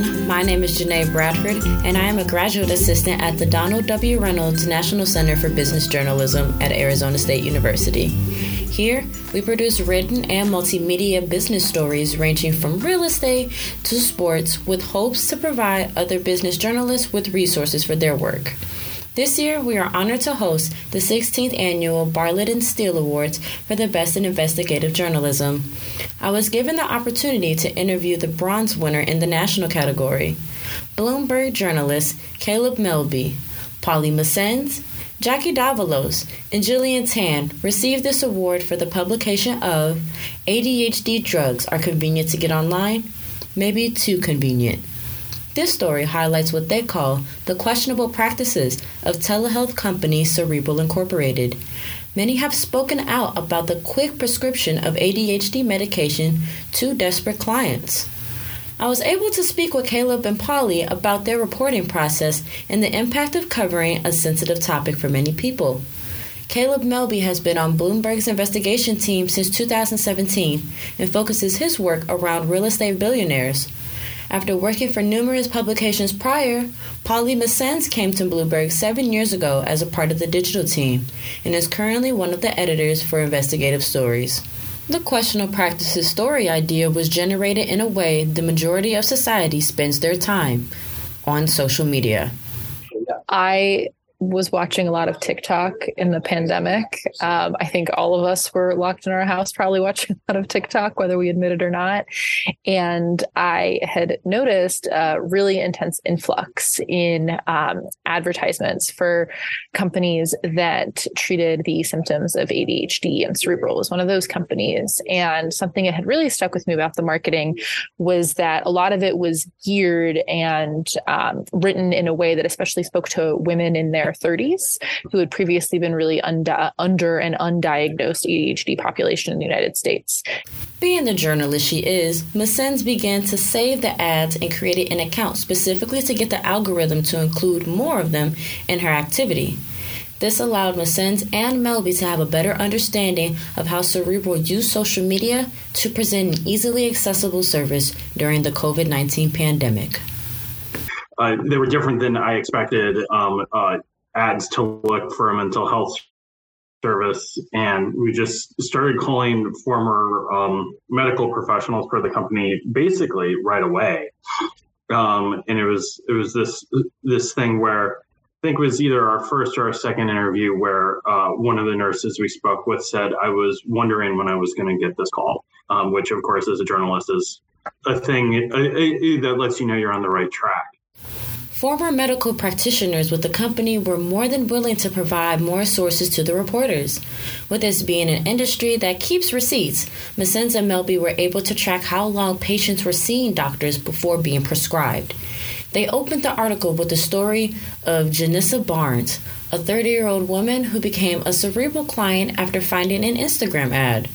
everyone. My name is Janae Bradford, and I am a graduate assistant at the Donald W. Reynolds National Center for Business Journalism at Arizona State University. Here, we produce written and multimedia business stories ranging from real estate to sports with hopes to provide other business journalists with resources for their work. This year, we are honored to host the 16th annual Barlett and Steele Awards for the Best in Investigative Journalism. I was given the opportunity to interview the bronze winner in the national category. Bloomberg journalists Caleb Melby, Polly Mosendz, Jackie Davalos, and Jillian Tan received this award for the publication of ADHD Drugs Are Convenient to Get Online? Maybe Too Convenient. This story highlights what they call the questionable practices of telehealth company Cerebral Incorporated. Many have spoken out about the quick prescription of ADHD medication to desperate clients. I was able to speak with Caleb and Polly about their reporting process and the impact of covering a sensitive topic for many people. Caleb Melby has been on Bloomberg's investigation team since 2017 and focuses his work around real estate billionaires. After working for numerous publications prior, Polly Mosendz came to Bloomberg seven years ago as a part of the digital team and is currently one of the editors for Investigative Stories. The questionable practices story idea was generated in a way the majority of society spends their time on social media. I was watching a lot of TikTok in the pandemic. Um, I think all of us were locked in our house, probably watching a lot of TikTok, whether we admit it or not. And I had noticed a really intense influx in um, advertisements for companies that treated the symptoms of ADHD, and Cerebral was one of those companies. And something that had really stuck with me about the marketing was that a lot of it was geared and um, written in a way that especially spoke to women in their their 30s who had previously been really under an undiagnosed ADHD population in the United States. Being the journalist she is, Mosendz began to save the ads and created an account specifically to get the algorithm to include more of them in her activity. This allowed Mosendz and Melby to have a better understanding of how Cerebral used social media to present an easily accessible service during the COVID 19 pandemic. Uh, they were different than I expected. Um, uh, ads to look for a mental health service. And we just started calling former um, medical professionals for the company basically right away. Um, and it was it was this this thing where I think it was either our first or our second interview where uh, one of the nurses we spoke with said I was wondering when I was going to get this call um, which of course as a journalist is a thing uh, that lets you know you're on the right track Former medical practitioners with the company were more than willing to provide more sources to the reporters. With this being an industry that keeps receipts, Mosendz and Melby were able to track how long patients were seeing doctors before being prescribed. They opened the article with the story of Janissa Barnes, a 30 year old woman who became a cerebral client after finding an Instagram ad.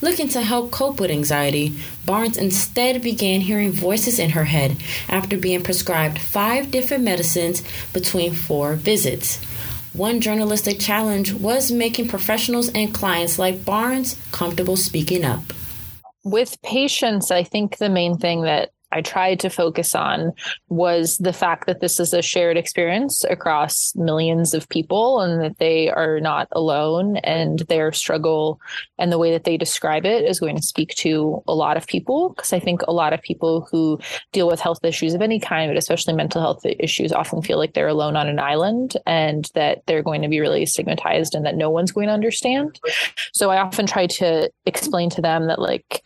Looking to help cope with anxiety, Barnes instead began hearing voices in her head after being prescribed five different medicines between four visits. One journalistic challenge was making professionals and clients like Barnes comfortable speaking up. With patients, I think the main thing that I tried to focus on was the fact that this is a shared experience across millions of people and that they are not alone and their struggle and the way that they describe it is going to speak to a lot of people because I think a lot of people who deal with health issues of any kind but especially mental health issues often feel like they're alone on an island and that they're going to be really stigmatized and that no one's going to understand. So I often try to explain to them that like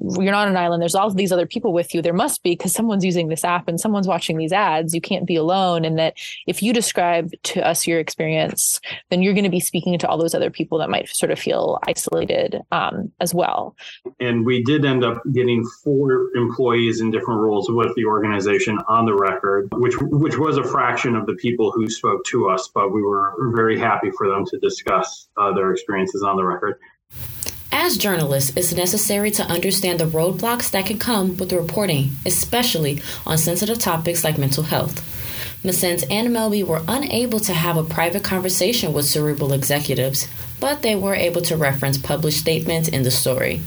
you're not an island. There's all these other people with you. There must be because someone's using this app and someone's watching these ads. You can't be alone. And that if you describe to us your experience, then you're going to be speaking to all those other people that might sort of feel isolated um, as well. And we did end up getting four employees in different roles with the organization on the record, which which was a fraction of the people who spoke to us, but we were very happy for them to discuss uh, their experiences on the record. As journalists, it's necessary to understand the roadblocks that can come with reporting, especially on sensitive topics like mental health. Mosendz and Melby were unable to have a private conversation with cerebral executives, but they were able to reference published statements in the story.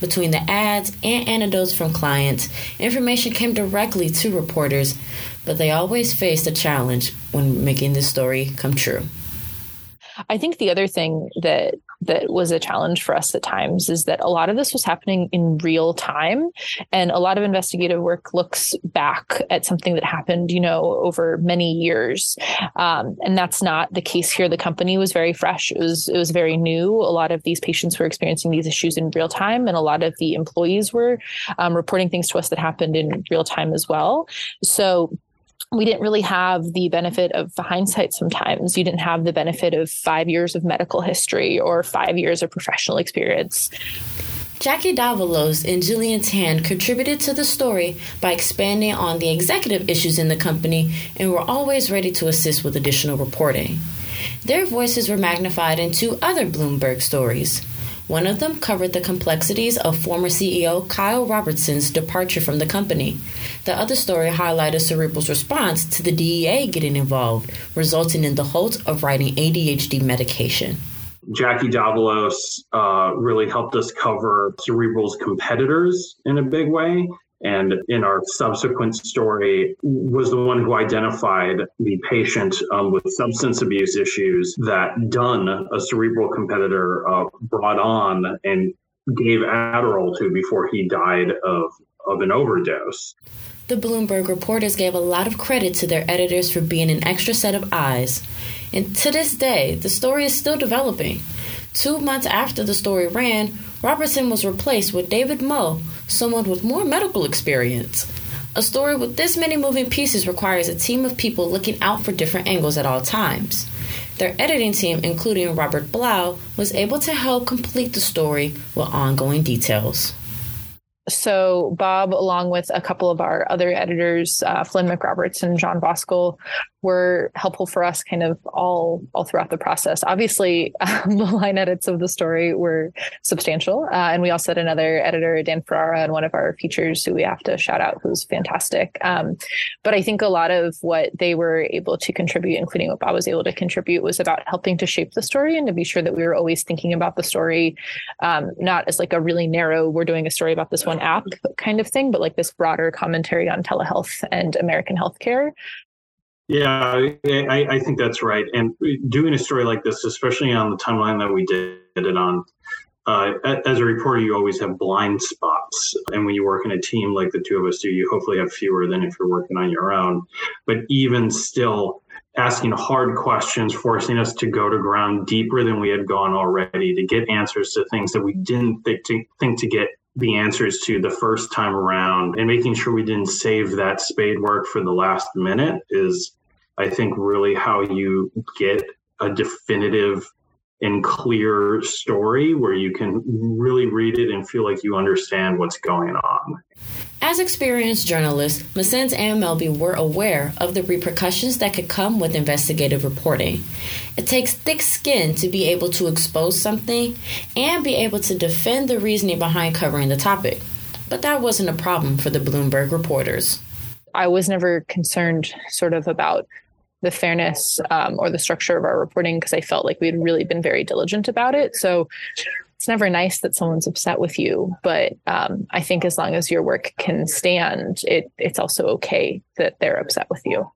between the ads and anecdotes from clients, information came directly to reporters, but they always faced a challenge when making this story come true. I think the other thing that that was a challenge for us at times is that a lot of this was happening in real time and a lot of investigative work looks back at something that happened you know over many years. Um, and that's not the case here. The company was very fresh. It was it was very new. A lot of these patients were experiencing these issues in real time and a lot of the employees were um, reporting things to us that happened in real time as well. So we didn't really have the benefit of hindsight sometimes. You didn't have the benefit of five years of medical history or five years of professional experience. Jackie Davalos and Jillian Tan contributed to the story by expanding on the executive issues in the company and were always ready to assist with additional reporting. Their voices were magnified in two other Bloomberg stories. One of them covered the complexities of former CEO Kyle Robertson's departure from the company. The other story highlighted Cerebral's response to the DEA getting involved, resulting in the halt of writing ADHD medication. Jackie Davalos uh, really helped us cover Cerebral's competitors in a big way and in our subsequent story was the one who identified the patient um, with substance abuse issues that Done, a cerebral competitor, uh, brought on and gave Adderall to before he died of, of an overdose. The Bloomberg reporters gave a lot of credit to their editors for being an extra set of eyes. And to this day, the story is still developing. Two months after the story ran, Robertson was replaced with David Mou, someone with more medical experience. A story with this many moving pieces requires a team of people looking out for different angles at all times. Their editing team, including Robert Blau, was able to help complete the story with ongoing details so Bob, along with a couple of our other editors, uh, Flynn McRoberts and John Voskuhl, were helpful for us kind of all all throughout the process. Obviously, um, the line edits of the story were substantial, uh, and we also had another editor, Dan Ferrara, in one of our features who we have to shout out, who's fantastic. Um, but I think a lot of what they were able to contribute, including what Bob was able to contribute, was about helping to shape the story and to be sure that we were always thinking about the story, um, not as like a really narrow, we're doing a story about this one app kind of thing, but like this broader commentary on telehealth and American healthcare. Yeah, I, I think that's right. And doing a story like this, especially on the timeline that we did it on, uh, as a reporter, you always have blind spots. And when you work in a team like the two of us do, you hopefully have fewer than if you're working on your own. But even still, asking hard questions, forcing us to go to ground deeper than we had gone already to get answers to things that we didn't think to, think to get the answers to the first time around and making sure we didn't save that spade work for the last minute is i think really how you get a definitive and clear story where you can really read it and feel like you understand what's going on as experienced journalists, Mosendz and Melby were aware of the repercussions that could come with investigative reporting. It takes thick skin to be able to expose something and be able to defend the reasoning behind covering the topic. But that wasn't a problem for the Bloomberg reporters. I was never concerned, sort of, about the fairness um, or the structure of our reporting because I felt like we had really been very diligent about it. So it's never nice that someone's upset with you, but um, I think as long as your work can stand, it it's also okay that they're upset with you.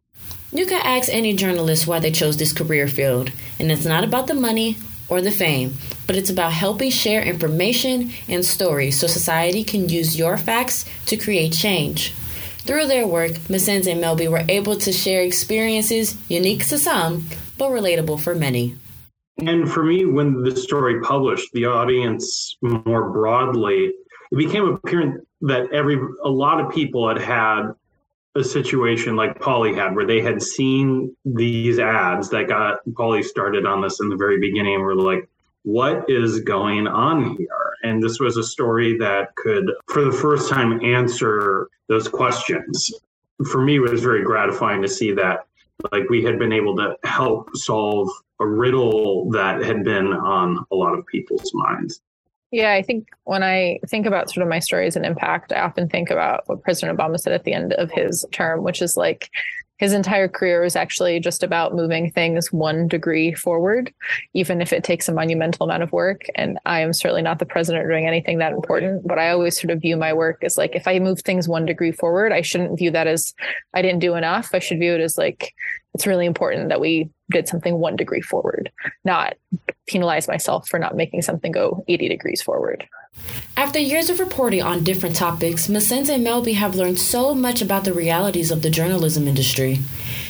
You can ask any journalist why they chose this career field, and it's not about the money or the fame, but it's about helping share information and stories so society can use your facts to create change. Through their work, Mosendz and Melby were able to share experiences unique to some, but relatable for many. And for me, when the story published, the audience more broadly, it became apparent that every a lot of people had had a situation like Polly had, where they had seen these ads that got Polly started on this in the very beginning, and were like, "What is going on here?" And this was a story that could, for the first time, answer those questions. For me, it was very gratifying to see that like we had been able to help solve a riddle that had been on a lot of people's minds. Yeah, I think when I think about sort of my stories and impact, I often think about what President Obama said at the end of his term, which is like, his entire career was actually just about moving things one degree forward, even if it takes a monumental amount of work. And I am certainly not the president doing anything that important, but I always sort of view my work as like if I move things one degree forward, I shouldn't view that as I didn't do enough. I should view it as like it's really important that we did something one degree forward, not penalize myself for not making something go 80 degrees forward. After years of reporting on different topics, Mosendz and Melby have learned so much about the realities of the journalism industry.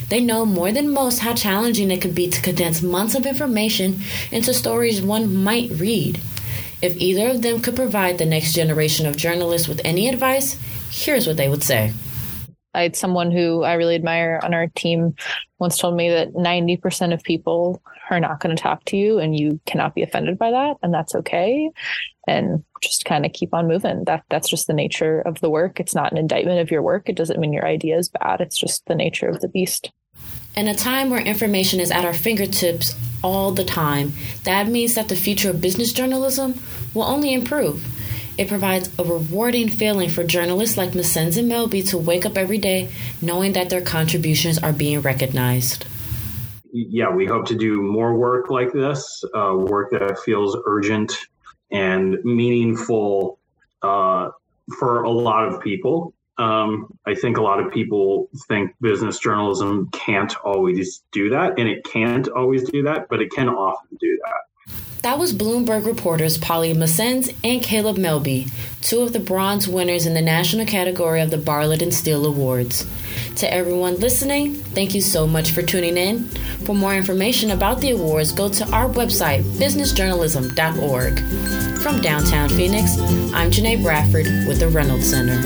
They know more than most how challenging it can be to condense months of information into stories one might read. If either of them could provide the next generation of journalists with any advice, here's what they would say. I had someone who I really admire on our team once told me that 90% of people are not going to talk to you and you cannot be offended by that and that's okay and just kind of keep on moving. That that's just the nature of the work. It's not an indictment of your work. It doesn't mean your idea is bad. It's just the nature of the beast. In a time where information is at our fingertips all the time that means that the future of business journalism will only improve. It provides a rewarding feeling for journalists like Mosendz and Melby to wake up every day knowing that their contributions are being recognized. Yeah, we hope to do more work like this, uh, work that feels urgent and meaningful uh, for a lot of people. Um, I think a lot of people think business journalism can't always do that, and it can't always do that, but it can often do that. That was Bloomberg reporters Polly Mosendz and Caleb Melby, two of the bronze winners in the national category of the Barlett and Steele Awards. To everyone listening, thank you so much for tuning in. For more information about the awards, go to our website, businessjournalism.org. From downtown Phoenix, I'm Janae Bradford with the Reynolds Center.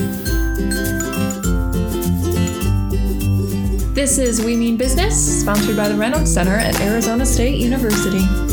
This is We Mean Business, sponsored by the Reynolds Center at Arizona State University.